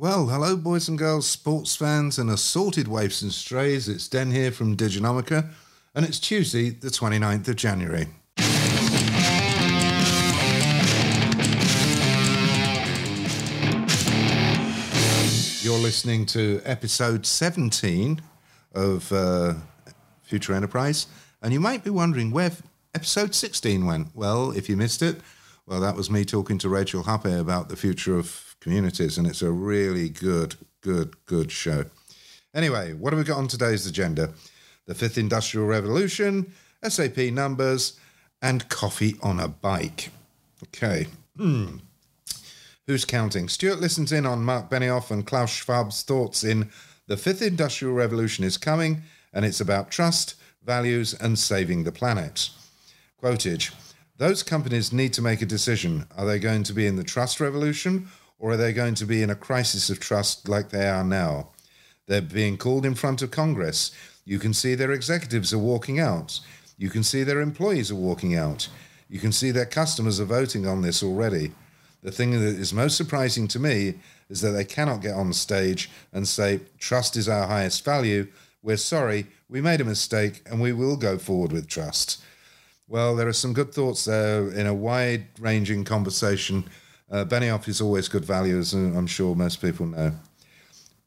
Well, hello, boys and girls, sports fans, and assorted waifs and strays. It's Den here from Diginomica, and it's Tuesday, the 29th of January. You're listening to episode 17 of uh, Future Enterprise, and you might be wondering where episode 16 went. Well, if you missed it, well, that was me talking to Rachel Happe about the future of communities, and it's a really good, good, good show. Anyway, what have we got on today's agenda? The fifth industrial revolution, SAP numbers, and coffee on a bike. Okay. Hmm. Who's counting? Stuart listens in on Marc Benioff and Klaus Schwab's thoughts in The Fifth Industrial Revolution is Coming, and it's about trust, values, and saving the planet. Quotage Those companies need to make a decision. Are they going to be in the trust revolution, or are they going to be in a crisis of trust like they are now? They're being called in front of Congress. You can see their executives are walking out. You can see their employees are walking out. You can see their customers are voting on this already. The thing that is most surprising to me is that they cannot get on stage and say, trust is our highest value. We're sorry, we made a mistake, and we will go forward with trust. Well, there are some good thoughts there in a wide ranging conversation. Uh, Benioff is always good value, as I'm sure most people know.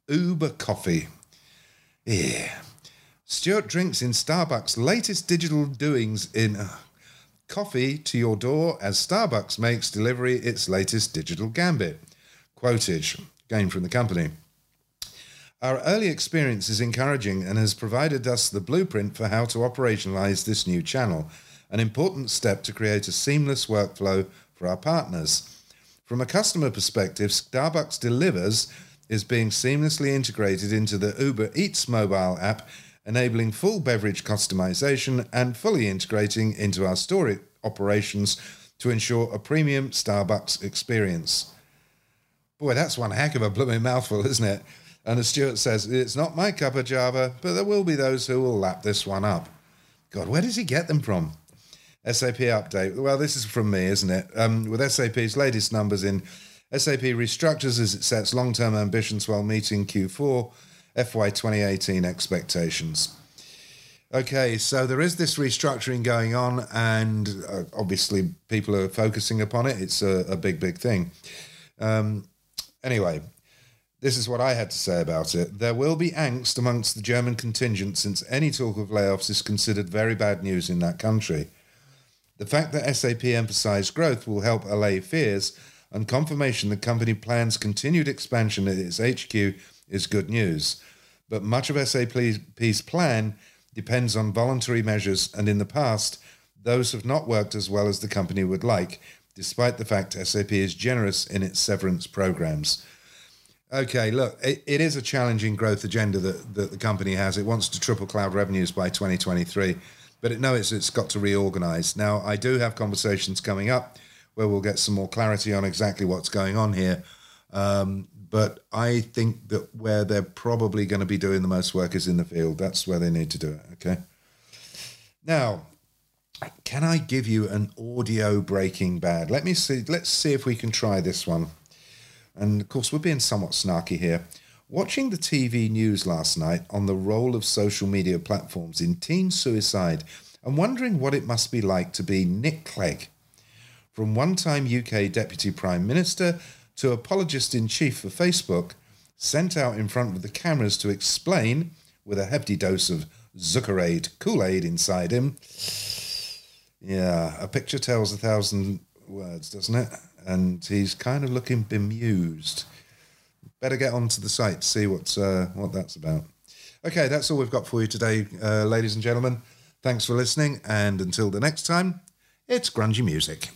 Uber coffee. Yeah. Stuart drinks in Starbucks' latest digital doings in. Uh, coffee to your door as Starbucks makes delivery its latest digital gambit. Quotage, gained from the company. Our early experience is encouraging and has provided us the blueprint for how to operationalize this new channel, an important step to create a seamless workflow for our partners. From a customer perspective, Starbucks Delivers is being seamlessly integrated into the Uber Eats mobile app enabling full beverage customization and fully integrating into our store operations to ensure a premium Starbucks experience. Boy, that's one heck of a blooming mouthful, isn't it? And as Stuart says, it's not my cup of Java, but there will be those who will lap this one up. God, where does he get them from? SAP update. Well, this is from me, isn't it? Um, with SAP's latest numbers in, SAP restructures as it sets long term ambitions while meeting Q4 FY 2018 expectations. Okay, so there is this restructuring going on, and uh, obviously people are focusing upon it. It's a, a big, big thing. Um, anyway, this is what I had to say about it. There will be angst amongst the German contingent since any talk of layoffs is considered very bad news in that country. The fact that SAP emphasized growth will help allay fears, and confirmation the company plans continued expansion at its HQ is good news. But much of SAP's plan depends on voluntary measures, and in the past, those have not worked as well as the company would like, despite the fact SAP is generous in its severance programs. Okay, look, it, it is a challenging growth agenda that, that the company has. It wants to triple cloud revenues by 2023, but it knows it's got to reorganize. Now, I do have conversations coming up where we'll get some more clarity on exactly what's going on here. Um, but I think that where they're probably going to be doing the most work is in the field. That's where they need to do it. Okay. Now, can I give you an audio Breaking Bad? Let me see. Let's see if we can try this one. And of course, we're being somewhat snarky here. Watching the TV news last night on the role of social media platforms in teen suicide and wondering what it must be like to be Nick Clegg. From one time UK Deputy Prime Minister to apologist in chief for Facebook, sent out in front of the cameras to explain, with a hefty dose of Zuckerade Kool Aid inside him. Yeah, a picture tells a thousand words, doesn't it? And he's kind of looking bemused. Better get onto the site to see what's uh, what that's about. Okay, that's all we've got for you today, uh, ladies and gentlemen. Thanks for listening, and until the next time, it's grungy music.